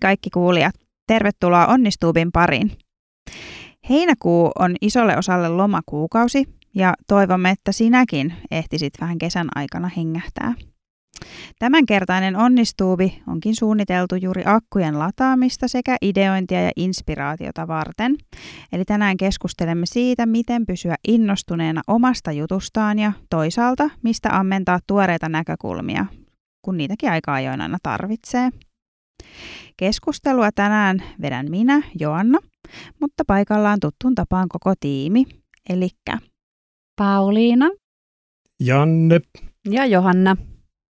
Kaikki kuulijat, tervetuloa Onnistuubin pariin. Heinäkuu on isolle osalle lomakuukausi ja toivomme, että sinäkin ehtisit vähän kesän aikana hengähtää. Tämänkertainen onnistuubi onkin suunniteltu juuri akkujen lataamista sekä ideointia ja inspiraatiota varten. Eli tänään keskustelemme siitä, miten pysyä innostuneena omasta jutustaan ja toisaalta, mistä ammentaa tuoreita näkökulmia, kun niitäkin aika ajoin aina tarvitsee. Keskustelua tänään vedän minä, Joanna, mutta paikallaan tuttuun tapaan koko tiimi, eli Pauliina Janne. ja Johanna.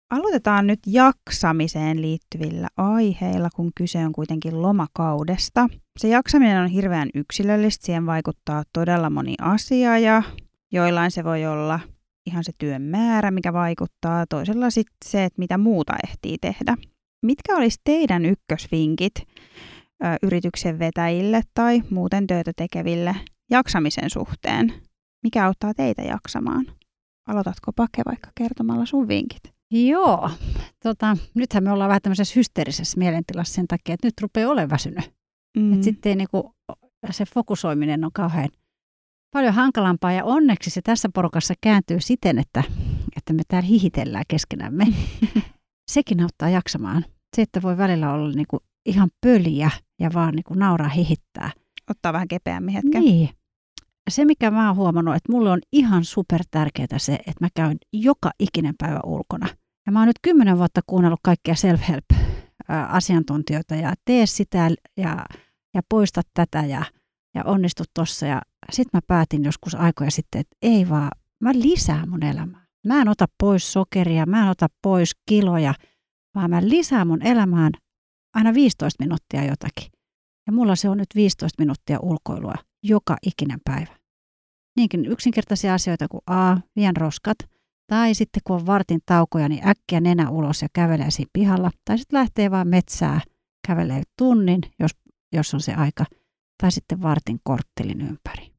Aloitetaan nyt jaksamiseen liittyvillä aiheilla, kun kyse on kuitenkin lomakaudesta. Se jaksaminen on hirveän yksilöllistä, siihen vaikuttaa todella moni asia ja joillain se voi olla ihan se työn määrä, mikä vaikuttaa, toisella sitten se, että mitä muuta ehtii tehdä. Mitkä olisi teidän ykkösvinkit ö, yrityksen vetäjille tai muuten töitä tekeville jaksamisen suhteen? Mikä auttaa teitä jaksamaan? Aloitatko Pake vaikka kertomalla sun vinkit? Joo, tota, nythän me ollaan vähän tämmöisessä hysteerisessä mielentilassa sen takia, että nyt rupeaa olemaan väsynyt. Mm. Et sitten niinku, se fokusoiminen on kauhean paljon hankalampaa ja onneksi se tässä porukassa kääntyy siten, että, että me täällä hihitellään keskenämme. Sekin auttaa jaksamaan. Se, että voi välillä olla niinku ihan pöliä ja vaan niinku nauraa hihittää. Ottaa vähän kepeämmin hetken. Niin. Se, mikä mä oon huomannut, että mulle on ihan super tärkeää se, että mä käyn joka ikinen päivä ulkona. Ja mä oon nyt kymmenen vuotta kuunnellut kaikkia self-help-asiantuntijoita ja tee sitä ja, ja poista tätä ja, ja onnistu tossa. Ja sitten mä päätin joskus aikoja sitten, että ei vaan, mä lisään mun elämää. Mä en ota pois sokeria, mä en ota pois kiloja, vaan mä lisään mun elämään aina 15 minuuttia jotakin. Ja mulla se on nyt 15 minuuttia ulkoilua joka ikinen päivä. Niinkin yksinkertaisia asioita kuin A, vien roskat, tai sitten kun on vartin taukoja, niin äkkiä nenä ulos ja kävelee siinä pihalla, tai sitten lähtee vaan metsää, kävelee tunnin, jos, jos on se aika, tai sitten vartin korttelin ympäri.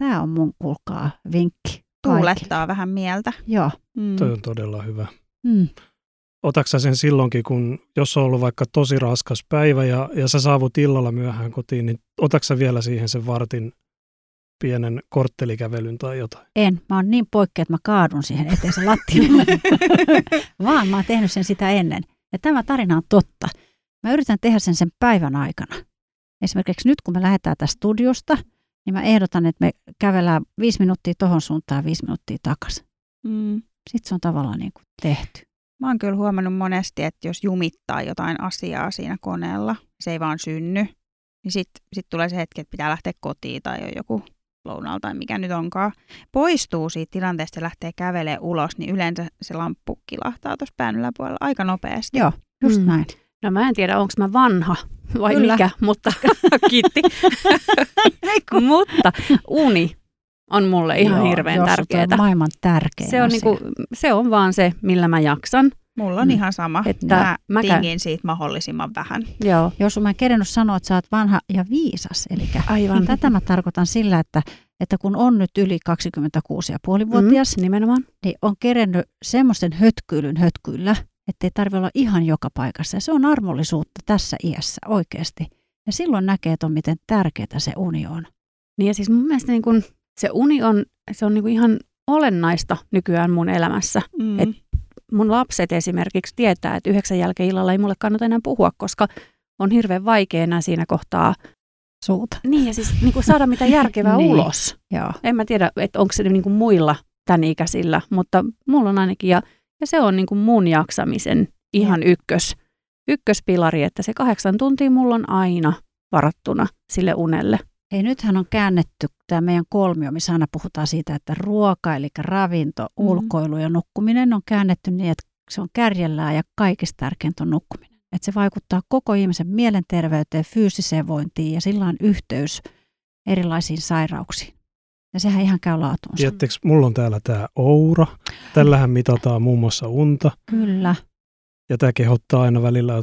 Tämä on mun, kuulkaa, vinkki. Tuulettaa vähän mieltä. Joo. Mm. Toi on todella hyvä. Mm. Otatko sen silloinkin, kun jos on ollut vaikka tosi raskas päivä ja, ja sä saavut illalla myöhään kotiin, niin otatko sä vielä siihen sen vartin pienen korttelikävelyn tai jotain? En. Mä oon niin poikkea, että mä kaadun siihen eteisen lattialle. Vaan mä oon tehnyt sen sitä ennen. Ja tämä tarina on totta. Mä yritän tehdä sen sen päivän aikana. Esimerkiksi nyt, kun me lähdetään tästä studiosta, niin mä ehdotan, että me kävellään viisi minuuttia tohon suuntaan ja viisi minuuttia takaisin. Mm. Sitten se on tavallaan niin kuin tehty. Mä oon kyllä huomannut monesti, että jos jumittaa jotain asiaa siinä koneella, se ei vaan synny, niin sitten sit tulee se hetki, että pitää lähteä kotiin tai on joku lounaalla tai mikä nyt onkaan. Poistuu siitä tilanteesta ja lähtee kävelemään ulos, niin yleensä se lamppu kilahtaa tuossa pään yläpuolella aika nopeasti. Joo, just Mm. näin. No mä en tiedä, onko mä vanha vai Kyllä. mikä, mutta kiitti. mutta uni on mulle ihan Joo, hirveän tärkeää. on maailman tärkein Se on, asia. niinku, se on vaan se, millä mä jaksan. Mulla on Mm. ihan sama. Että mä, mä tingin siitä mahdollisimman vähän. Joo. Jos mä en kerennyt sanoa, että sä oot vanha ja viisas, eli Aivan. tätä mä tarkoitan sillä, että, että kun on nyt yli 26,5-vuotias, Mm, nimenomaan. niin on kerennyt semmoisen hötkyilyn hötkyillä, ettei tarvitse olla ihan joka paikassa. Ja se on armollisuutta tässä iässä oikeasti. Ja silloin näkee, että on miten tärkeää se uni on. Niin ja siis mun mielestä niin kun se uni on, se on niin kun ihan olennaista nykyään mun elämässä. Mm. Et- Mun lapset esimerkiksi tietää, että yhdeksän jälkeen illalla ei mulle kannata enää puhua, koska on hirveän vaikea enää siinä kohtaa. Suuta. Niin ja siis niin kuin saada mitä järkevää Niin. ulos. Joo. En mä tiedä, että onko se niin kuin muilla tämän ikäisillä, mutta mulla on ainakin, ja, ja se on niin kuin mun jaksamisen ihan ykkös, ykköspilari, että se kahdeksan tuntia mulla on aina varattuna sille unelle. Hei, nythän on käännetty tämä meidän kolmio, missä aina puhutaan siitä, että ruoka, eli ravinto, Mhm. ulkoilu ja nukkuminen on käännetty niin, että se on kärjellään ja kaikista tärkeintä on nukkuminen. Että se vaikuttaa koko ihmisen mielenterveyteen, fyysiseen vointiin ja sillä on yhteys erilaisiin sairauksiin. Ja sehän ihan käy laatuunsa. Tiedättekö, mulla on täällä tämä Oura. Tällähän mitataan muun muassa unta. Kyllä. Ja tämä kehottaa aina välillä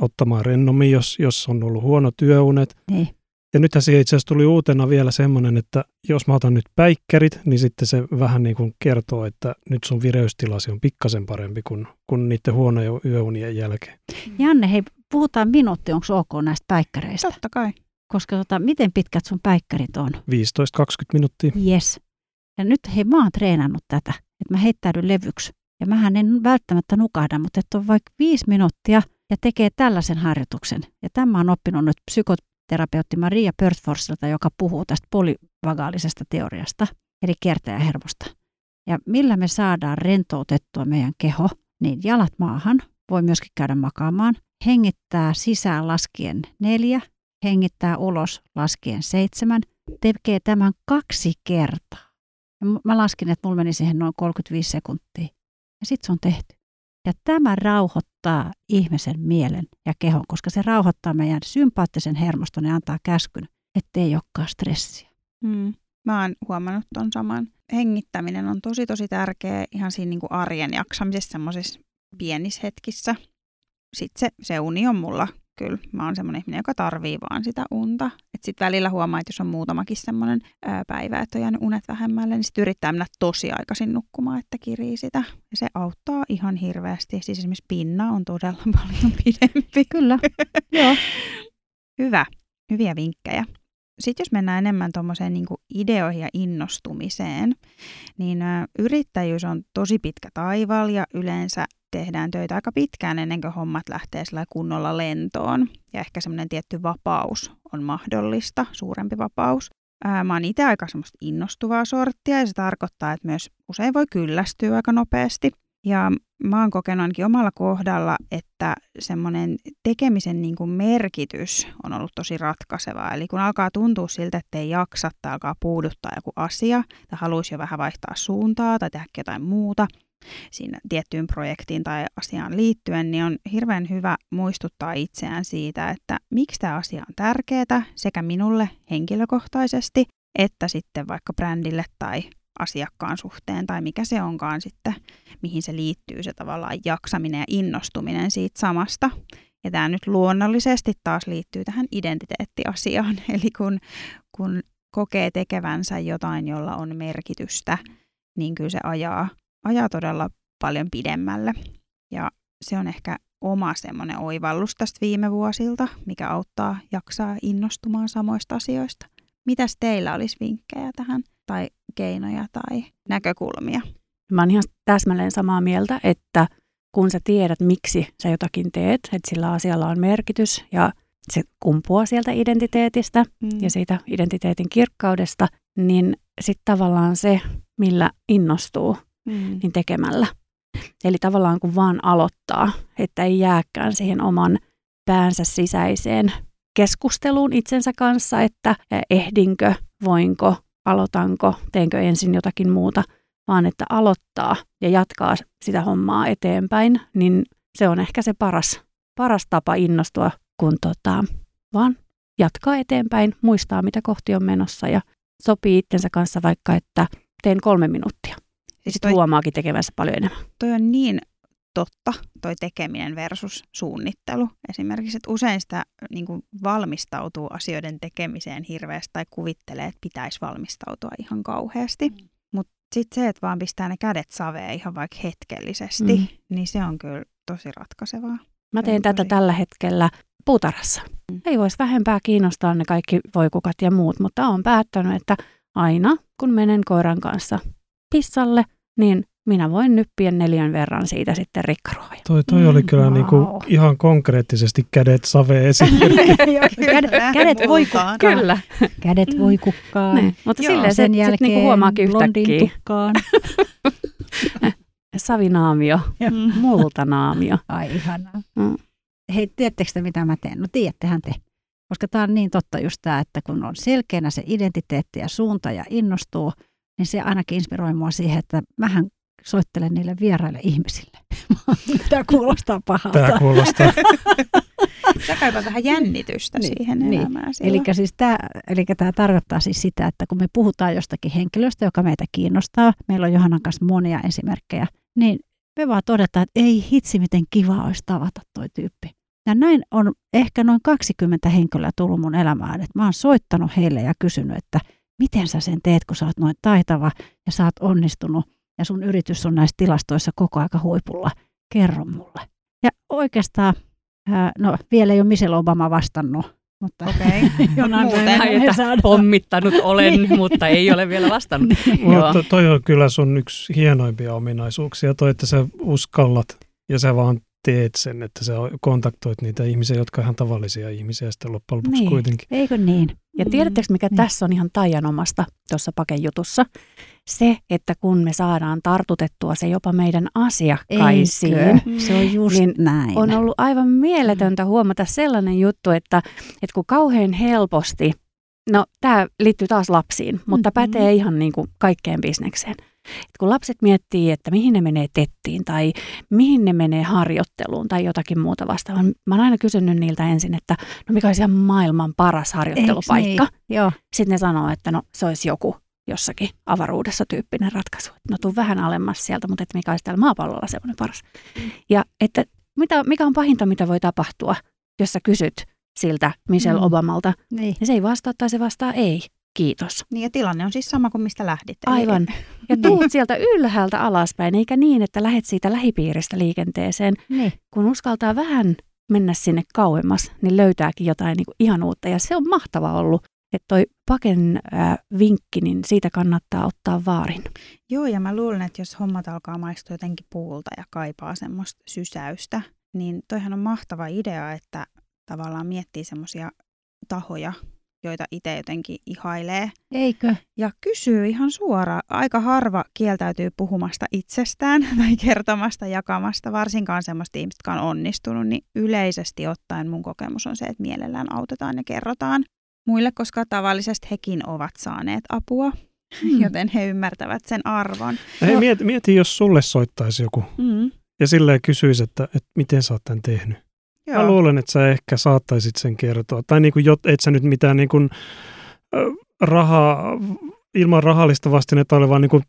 ottamaan rennommin, jos, jos on ollut huono työunet. Niin. Ja nythän siihen itse asiassa tuli uutena vielä semmoinen, että jos mä otan nyt päikkärit, niin sitten se vähän niin kuin kertoo, että nyt sun vireystilasi on pikkasen parempi kuin, kuin niiden huonojen yöunien jälkeen. Janne, hei, puhutaan minuutti, onko ok näistä päikkäreistä? Totta kai. Koska tota, miten pitkät sun päikkärit on? 15-20 minuuttia. Yes. Ja nyt hei, mä oon treenannut tätä, että mä heittäydyn levyksi. Ja mähän en välttämättä nukahda, mutta että on vaikka viisi minuuttia ja tekee tällaisen harjoituksen. Ja tämä on oppinut nyt psykoterapeutti Maria Pörtforsilta, joka puhuu tästä polyvagaalisesta teoriasta, eli kiertäjähermosta. Ja millä me saadaan rentoutettua meidän keho, niin jalat maahan, voi myöskin käydä makaamaan, hengittää sisään laskien neljä, hengittää ulos laskien seitsemän, tekee tämän kaksi kertaa. Ja mä laskin, että mulla meni siihen noin 35 sekuntia. Ja sitten se on tehty. Ja tämä rauhoittaa ihmisen mielen ja kehon, koska se rauhoittaa meidän sympaattisen hermoston ja antaa käskyn, ettei olekaan stressiä. Mm. Mä oon huomannut ton saman. Hengittäminen on tosi tosi tärkeä ihan siinä niin kuin arjen jaksamisessa semmoisissa pienissä hetkissä. Sitten se, se uni on mulla kyllä. Mä oon semmoinen ihminen, joka tarvii vaan sitä unta. Että sitten välillä huomaa, että jos on muutamakin semmoinen päivä, että on jäänyt unet vähemmälle, niin sitten yrittää mennä tosi aikaisin nukkumaan, että kirii sitä. Ja se auttaa ihan hirveästi. Siis esimerkiksi pinna on todella paljon pidempi. Kyllä, joo. Hyvä. Hyviä vinkkejä. Sitten jos mennään enemmän tuommoiseen niin ideoihin ja innostumiseen, niin yrittäjyys on tosi pitkä taival ja yleensä tehdään töitä aika pitkään ennen kuin hommat lähtee kunnolla lentoon. Ja ehkä semmoinen tietty vapaus on mahdollista, suurempi vapaus. Ää, mä oon itse aika semmoista innostuvaa sorttia ja se tarkoittaa, että myös usein voi kyllästyä aika nopeasti. Ja mä oon kokenut ainakin omalla kohdalla, että semmoinen tekemisen niin kuin merkitys on ollut tosi ratkaisevaa. Eli kun alkaa tuntua siltä, että ei jaksa tai alkaa puuduttaa joku asia tai haluaisi jo vähän vaihtaa suuntaa tai tehdä jotain muuta siinä tiettyyn projektiin tai asiaan liittyen, niin on hirveän hyvä muistuttaa itseään siitä, että miksi tämä asia on tärkeää sekä minulle henkilökohtaisesti että sitten vaikka brändille tai asiakkaan suhteen tai mikä se onkaan sitten, mihin se liittyy se tavallaan jaksaminen ja innostuminen siitä samasta. Ja tämä nyt luonnollisesti taas liittyy tähän identiteettiasiaan, eli kun, kun kokee tekevänsä jotain, jolla on merkitystä, niin kyllä se ajaa, ajaa todella paljon pidemmälle. Ja se on ehkä oma semmoinen oivallus tästä viime vuosilta, mikä auttaa jaksaa innostumaan samoista asioista. Mitäs teillä olisi vinkkejä tähän tai keinoja tai näkökulmia? Mä oon ihan täsmälleen samaa mieltä, että kun sä tiedät, miksi sä jotakin teet, että sillä asialla on merkitys ja se kumpuaa sieltä identiteetistä mm. ja siitä identiteetin kirkkaudesta, niin sitten tavallaan se, millä innostuu, mm. niin tekemällä. Eli tavallaan kun vaan aloittaa, että ei jääkään siihen oman päänsä sisäiseen keskusteluun itsensä kanssa, että ehdinkö, voinko, aloitanko, teenkö ensin jotakin muuta, vaan että aloittaa ja jatkaa sitä hommaa eteenpäin, niin se on ehkä se paras, paras tapa innostua, kun tota, vaan jatkaa eteenpäin, muistaa mitä kohti on menossa ja sopii itsensä kanssa vaikka, että teen kolme minuuttia. Siis Sitten huomaakin tekevänsä paljon enemmän. Toi on niin totta, toi tekeminen versus suunnittelu. Esimerkiksi, että usein sitä niin kuin valmistautuu asioiden tekemiseen hirveästi tai kuvittelee, että pitäisi valmistautua ihan kauheasti. Mm. Mutta sitten se, että vaan pistää ne kädet saveen ihan vaikka hetkellisesti, mm. niin se on kyllä tosi ratkaisevaa. Mä teen tätä tosi... tällä hetkellä puutarhassa. Mm. Ei voisi vähempää kiinnostaa ne kaikki voikukat ja muut, mutta olen päättänyt, että aina kun menen koiran kanssa pissalle, niin minä voin nyppiä neljän verran siitä sitten rikkaruoja. Toi, toi mm, oli kyllä wow. niinku ihan konkreettisesti kädet save esimerkki. kädet, kädet voi kukkaan. Kyllä. Kädet voi kukkaan. Niin, mutta Joo, silleen sen se jälkeen sit niinku huomaakin yhtäkkiä. Savinaamio, mm. multanaamio. Ai ihanaa. Mm. Hei, tiedättekö te mitä mä teen? No tiedättehän te. Koska tämä on niin totta just tämä, että kun on selkeänä se identiteetti ja suunta ja innostuu, niin se ainakin inspiroi mua siihen, että mähän soittelen niille vieraille ihmisille. Tämä kuulostaa pahalta. Tämä kuulostaa. Sä kaipaa vähän jännitystä niin, siihen niin. elämään. Eli siis tämä, eli tämä tarkoittaa siis sitä, että kun me puhutaan jostakin henkilöstä, joka meitä kiinnostaa, meillä on Johannan kanssa monia esimerkkejä, niin me vaan todetaan, että ei hitsi miten kiva olisi tavata toi tyyppi. Ja näin on ehkä noin 20 henkilöä tullut mun elämään, että mä oon soittanut heille ja kysynyt, että miten sä sen teet, kun sä oot noin taitava ja sä oot onnistunut ja sun yritys on näissä tilastoissa koko aika huipulla. Kerro mulle. Ja oikeastaan Ää, no vielä ei ole Michelle Obama vastannut, mutta Okei. jonain Muuten. päivänä pommittanut olen, mutta ei ole vielä vastannut. Joo. Mutta toi on kyllä sun yksi hienoimpia ominaisuuksia, toi, että sä uskallat ja sä vaan teet sen, että sä kontaktoit niitä ihmisiä, jotka on ihan tavallisia ihmisiä sitten loppujen lopuksi Niin. kuitenkin. Eikö niin? Ja tiedättekö, mikä Niin. tässä on ihan taianomasta tuossa pakejutussa? Se, että kun me saadaan tartutettua se jopa meidän asiakkaisiin, Eikö? Se on just Niin näin. on ollut aivan mieletöntä huomata sellainen juttu, että, että kun kauhean helposti, no tämä liittyy taas lapsiin, mutta Mhm. pätee ihan niin kuin kaikkeen bisnekseen. Et kun lapset miettii, että mihin ne menee tettiin tai mihin ne menee harjoitteluun tai jotakin muuta vastaavaa, mä oon aina kysynyt niiltä ensin, että no mikä olisi ihan maailman paras harjoittelupaikka. Eiks Niin? Joo. Sitten ne sanoo, että no se olisi joku jossakin avaruudessa tyyppinen ratkaisu. No tuu vähän alemmas sieltä, mutta että mikä olisi täällä maapallolla semmoinen paras. Ja että mitä, mikä on pahinta, mitä voi tapahtua, jos sä kysyt siltä Michelle Mm. Obamalta, Niin. niin se ei vastaa tai se vastaa ei. Kiitos. Niin ja tilanne on siis sama kuin mistä lähdit. Eli- Aivan. Ja tuut sieltä ylhäältä alaspäin, eikä niin, että lähet siitä lähipiiristä liikenteeseen. niin. Kun uskaltaa vähän mennä sinne kauemmas, niin löytääkin jotain niin kuin ihan uutta. Ja se on mahtava ollut, että toi Paken äh, vinkki, niin siitä kannattaa ottaa vaarin. Joo, ja mä luulen, että jos hommat alkaa maistua jotenkin puulta ja kaipaa semmoista sysäystä, niin toihan on mahtava idea, että tavallaan miettii semmoisia tahoja, joita itse jotenkin ihailee. Eikö? Ja kysyy ihan suoraan. Aika harva kieltäytyy puhumasta itsestään tai kertomasta, jakamasta, varsinkaan semmoista ihmistä, jotka on onnistunut, niin yleisesti ottaen mun kokemus on se, että mielellään autetaan ja kerrotaan muille, koska tavallisesti hekin ovat saaneet apua, Hmm. joten he ymmärtävät sen arvon. Hei, mieti, mieti, jos sulle soittaisi joku Mm. ja silleen kysyisi, että, että miten sä oot tämän tehnyt. Joo. Mä luulen, että sä ehkä saattaisit sen kertoa. Tai niin kuin, jot, et sä nyt mitään niin kuin, rahaa, ilman rahallista vastinetta olevaa niin kuin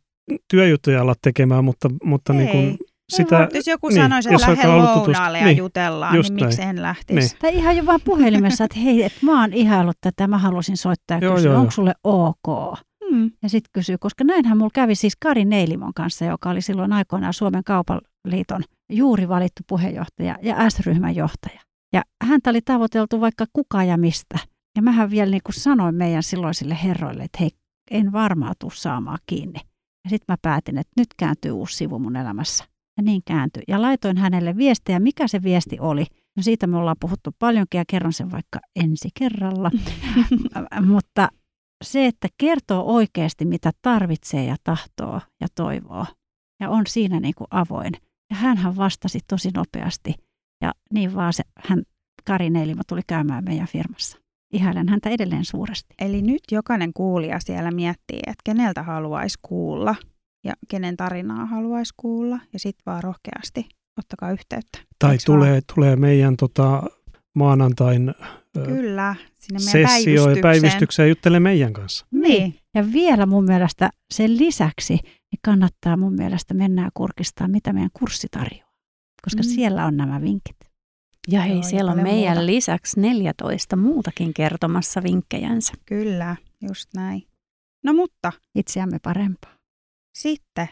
työjuttuja ala tekemään, mutta, mutta Ei. niin kuin, sitä, jos joku niin, sanoisi, että lähde lounaalle ja niin, jutellaan, niin miksi en lähtisi? Niin. Tai ihan jo vaan puhelimessa, että hei, että mä oon ihaillut tätä, mä halusin soittaa ja kysyä, joo, onko joo. sulle ok? Hmm. Ja sitten kysyy, koska näinhän mulla kävi siis Kari Neilimon kanssa, joka oli silloin aikoinaan Suomen kaupan liiton juuri valittu puheenjohtaja ja S-ryhmän johtaja. Ja häntä oli tavoiteltu vaikka kuka ja mistä. Ja mähän vielä niin kuin sanoin meidän silloisille herroille, että hei, en varmaan tuu saamaan kiinni. Ja sitten mä päätin, että nyt kääntyy uusi sivu mun elämässä. Ja niin kääntyi. Ja laitoin hänelle viestiä, mikä se viesti oli. No siitä me ollaan puhuttu paljonkin ja kerron sen vaikka ensi kerralla. Mutta se, että kertoo oikeasti, mitä tarvitsee ja tahtoo ja toivoo. Ja on siinä niin kuin avoin. Ja hänhän vastasi tosi nopeasti. Ja niin vaan se, hän, Kari Neilimo tuli käymään meidän firmassa. Ihailen häntä edelleen suuresti. Eli nyt jokainen kuulija siellä miettii, että keneltä haluaisi kuulla ja kenen tarinaa haluaisi kuulla. Ja sitten vaan rohkeasti ottakaa yhteyttä. tai Eiks vaan? tulee, tulee meidän tota, maanantain Kyllä, sinne meidän sessio ja päivystykseen. päivystykseen juttelee meidän kanssa. Niin, Ja vielä mun mielestä sen lisäksi niin kannattaa mun mielestä mennä ja kurkistaa, mitä meidän kurssi tarjoaa. Koska Mm. siellä on nämä vinkit. Ja hei, Joo, siellä on meidän muuta. lisäksi 14 muutakin kertomassa vinkkejänsä. kyllä, just näin. No mutta Itseämme parempaa. sitten,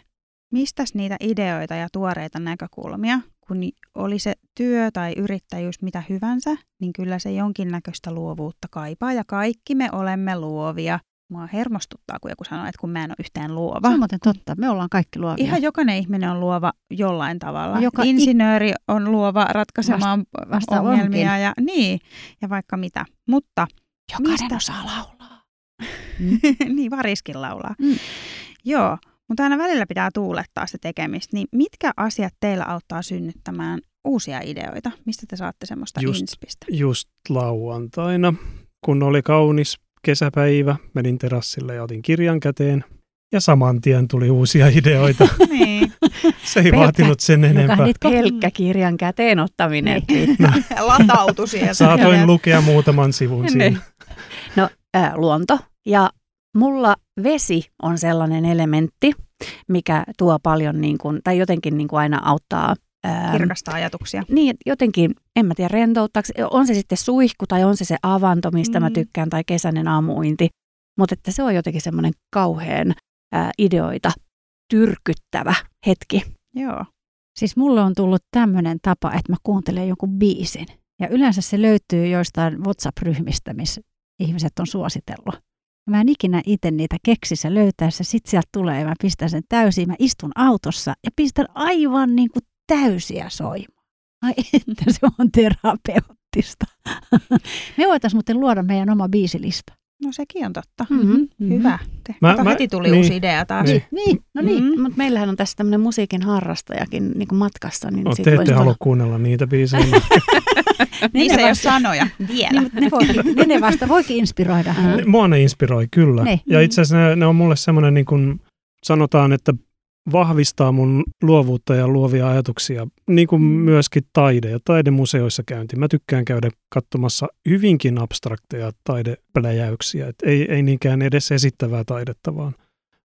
mistäs niitä ideoita ja tuoreita näkökulmia, kun oli se työ tai yrittäjyys mitä hyvänsä, niin kyllä se jonkinnäköistä luovuutta kaipaa ja kaikki me olemme luovia. Mua hermostuttaa, kun joku sanoo, että kun mä en ole yhtään luova. Se on muuten totta. Me ollaan kaikki luovia. Ihan jokainen ihminen on luova jollain tavalla. Joka Joka ik- Insinööri on luova ratkaisemaan vasta ongelmia onkin. ja, niin, ja vaikka mitä. Mutta Jokainen mistä- osaa laulaa. niin variskin laulaa. Mm. Joo, mutta aina välillä pitää tuulettaa se tekemistä. Niin mitkä asiat teillä auttaa synnyttämään uusia ideoita? Mistä te saatte semmoista Just. inspistä? Just lauantaina, kun oli kaunis kesäpäivä, menin terassille ja otin kirjan käteen. Ja saman tien tuli uusia ideoita. niin, Se ei Pelkkä- vaatinut sen enempää. Pelkkä kirjan käteen ottaminen. latautu sieltä. Saatoin lukea muutaman sivun Niin. siinä. No, ää, luonto. Ja mulla vesi on sellainen elementti, mikä tuo paljon, niin kuin, tai jotenkin niin kuin aina auttaa. Ää, Kirkasta ajatuksia. Niin, jotenkin, en mä tiedä, rentouttaako. On se sitten suihku tai on se se avanto, mistä mm. mä tykkään, tai kesäinen aamuinti. Mutta että se on jotenkin semmoinen kauhean ää, ideoita tyrkyttävä hetki. Joo. Siis mulle on tullut tämmöinen tapa, että mä kuuntelen jonkun biisin. Ja yleensä se löytyy joistain WhatsApp-ryhmistä, missä ihmiset on suositellut. Mä en ikinä itse niitä keksissä löytäessä. Sitten sieltä tulee ja mä pistän sen täysin. Mä istun autossa ja pistän aivan niin kuin täysiä soimaan. Ai että se on terapeuttista. Me voitaisiin muuten luoda meidän oma biisilista. No sekin on totta. Mm-hmm. Mm-hmm. Hyvä. Te, Mä- mä- heti tuli niin. uusi idea taas. Niin. Niin, no niin. Mm. Mutta meillähän on tässä tämmöinen musiikin harrastajakin niin kuin matkassa. Niin No, te ette halua tulla- kuunnella niitä biisejä. Niissä ei ole sanoja vielä. Niin, ne, voikin, ne, ne vasta voikin inspiroida. Mua ne inspiroi kyllä. Ne. Ja itse asiassa ne, ne on mulle semmoinen, niin kuin sanotaan, että vahvistaa mun luovuutta ja luovia ajatuksia, niin kuin myöskin taide ja taidemuseoissa käynti. Mä tykkään käydä katsomassa hyvinkin abstrakteja taidepläjäyksiä, et ei, ei niinkään edes esittävää taidetta, vaan,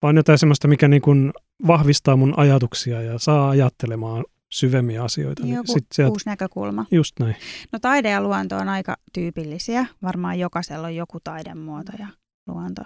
vaan jotain semmoista, mikä niin kuin vahvistaa mun ajatuksia ja saa ajattelemaan syvemmin asioita. Niin Joku sit sieltä, uusi näkökulma. just näin. No taide ja luonto on aika tyypillisiä. Varmaan jokaisella on joku taidemuoto ja luonto.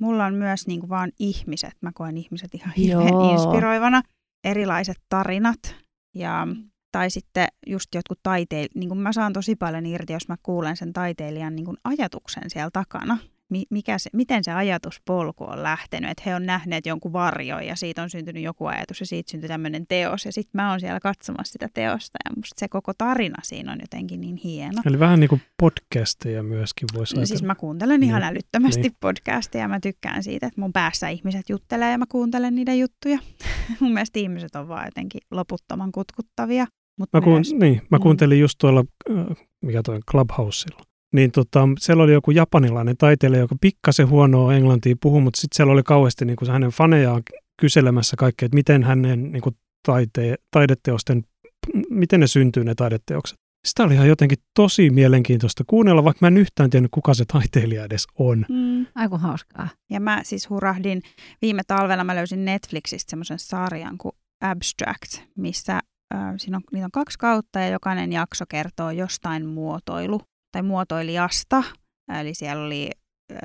Mulla on myös niin kuin vaan ihmiset. Mä koen ihmiset ihan hirveän Joo. inspiroivana. Erilaiset tarinat ja tai sitten just jotkut taiteilijat, niin kuin mä saan tosi paljon irti, jos mä kuulen sen taiteilijan niin kuin ajatuksen siellä takana. Mi- mikä se, miten se ajatuspolku on lähtenyt, että he on nähneet jonkun varjon ja siitä on syntynyt joku ajatus ja siitä syntyi tämmöinen teos ja sitten mä oon siellä katsomassa sitä teosta ja musta se koko tarina siinä on jotenkin niin hieno. Eli vähän niin kuin podcasteja myöskin voisi No, ajatella. siis mä kuuntelen ihan Niin, älyttömästi niin. podcasteja ja mä tykkään siitä, että mun päässä ihmiset juttelee ja mä kuuntelen niiden juttuja. mun mielestä ihmiset on vaan jotenkin loputtoman kutkuttavia. Mutta Mä, kuun, myös, niin, mä Mm. kuuntelin just tuolla, äh, mikä toi on, Clubhousella. Niin tota, siellä oli joku japanilainen taiteilija, joka pikkasen huonoa englantia puhui, mutta sitten siellä oli kauheasti niin kuin hänen fanejaan kyselemässä kaikkea, että miten hänen niin kuin taite, taideteosten, miten ne syntyy ne taideteokset. Sitä oli ihan jotenkin tosi mielenkiintoista kuunnella, vaikka mä en yhtään tiennyt, kuka se taiteilija edes on. mm, Aiku hauskaa. ja mä siis hurahdin, viime talvena mä löysin Netflixistä semmoisen sarjan kuin Abstract, missä äh, siinä on, niitä on kaksi kautta ja jokainen jakso kertoo jostain muotoilu tai muotoilijasta. Eli siellä oli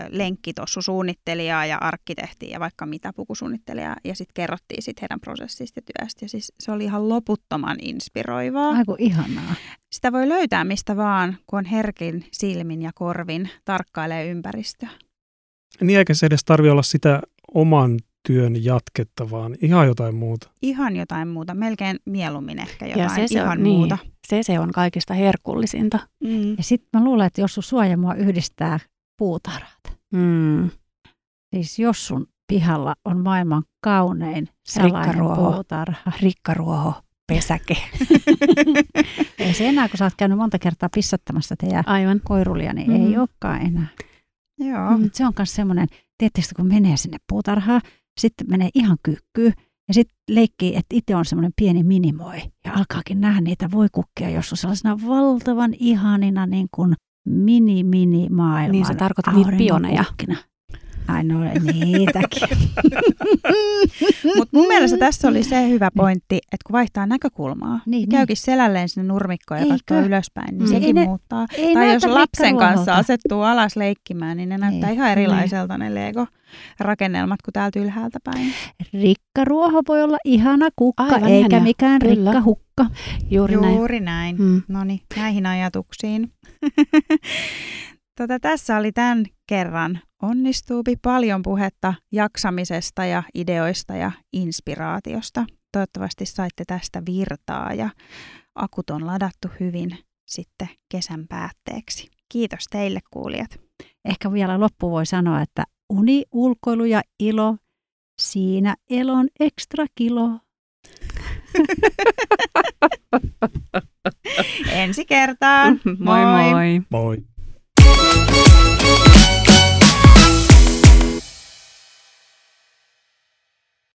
lenkkitossusuunnittelijaa ja arkkitehtiä ja vaikka mitä pukusuunnittelijaa. Ja sitten kerrottiin sit heidän prosessista ja työstä. Ja siis se oli ihan loputtoman inspiroivaa. Aiku ihanaa. Sitä voi löytää mistä vaan, kun on herkin silmin ja korvin tarkkailee ympäristöä. Niin eikä se edes tarvi olla sitä oman työn jatketta, vaan ihan jotain muuta. Ihan jotain muuta, melkein mieluummin ehkä Ja jotain se, se ihan on, niin, muuta. se, se on kaikista herkullisinta. Mm. Ja sitten mä luulen, että jos sun suoja mua yhdistää puutarhat. Mm. Siis jos sun pihalla on maailman kaunein salainen Rikkaruoho. puutarha. Rikkaruoho, pesäke. Ei se enää, kun sä oot käynyt monta kertaa pissattamassa teidän Aivan. koirulia, niin Mhm. ei olekaan enää. Joo. Mm. Se on myös semmoinen, tietysti kun menee sinne puutarhaan, sitten menee ihan kyykkyyn ja sitten leikkii, että itse on semmoinen pieni minimoi ja alkaakin nähdä niitä voikukkia, jos on sellaisena valtavan ihanina niin kuin mini mini maailman Niin sä tarkoitat niitä pioneja. Ai no niitäkin. Mutta mun mielestä tässä oli se hyvä pointti, että kun vaihtaa näkökulmaa, Niin, niin, käykin selälleen sinne nurmikkoon ja katsoo ylöspäin, niin Mm. sekin Ei ne- muuttaa. Ei tai jos lapsen kanssa asettuu alas leikkimään, niin ne näyttää Niin. ihan erilaiselta ne Lego-rakennelmat kuin täältä ylhäältä päin. Rikkaruoho voi olla ihana kukka, Aivan eikä ihania. mikään Kyllä. rikkahukka. Juuri näin. Juuri näin. Mm. No niin, näihin ajatuksiin. tota, tässä oli tämän kerran Onnistuupi paljon puhetta jaksamisesta ja ideoista ja inspiraatiosta. Toivottavasti saitte tästä virtaa ja akut on ladattu hyvin sitten kesän päätteeksi. Kiitos teille kuulijat. Ehkä vielä loppu voi sanoa, että uni, ulkoilu ja ilo, siinä elon ekstra kilo. Ensi kertaan. moi moi. Moi. Música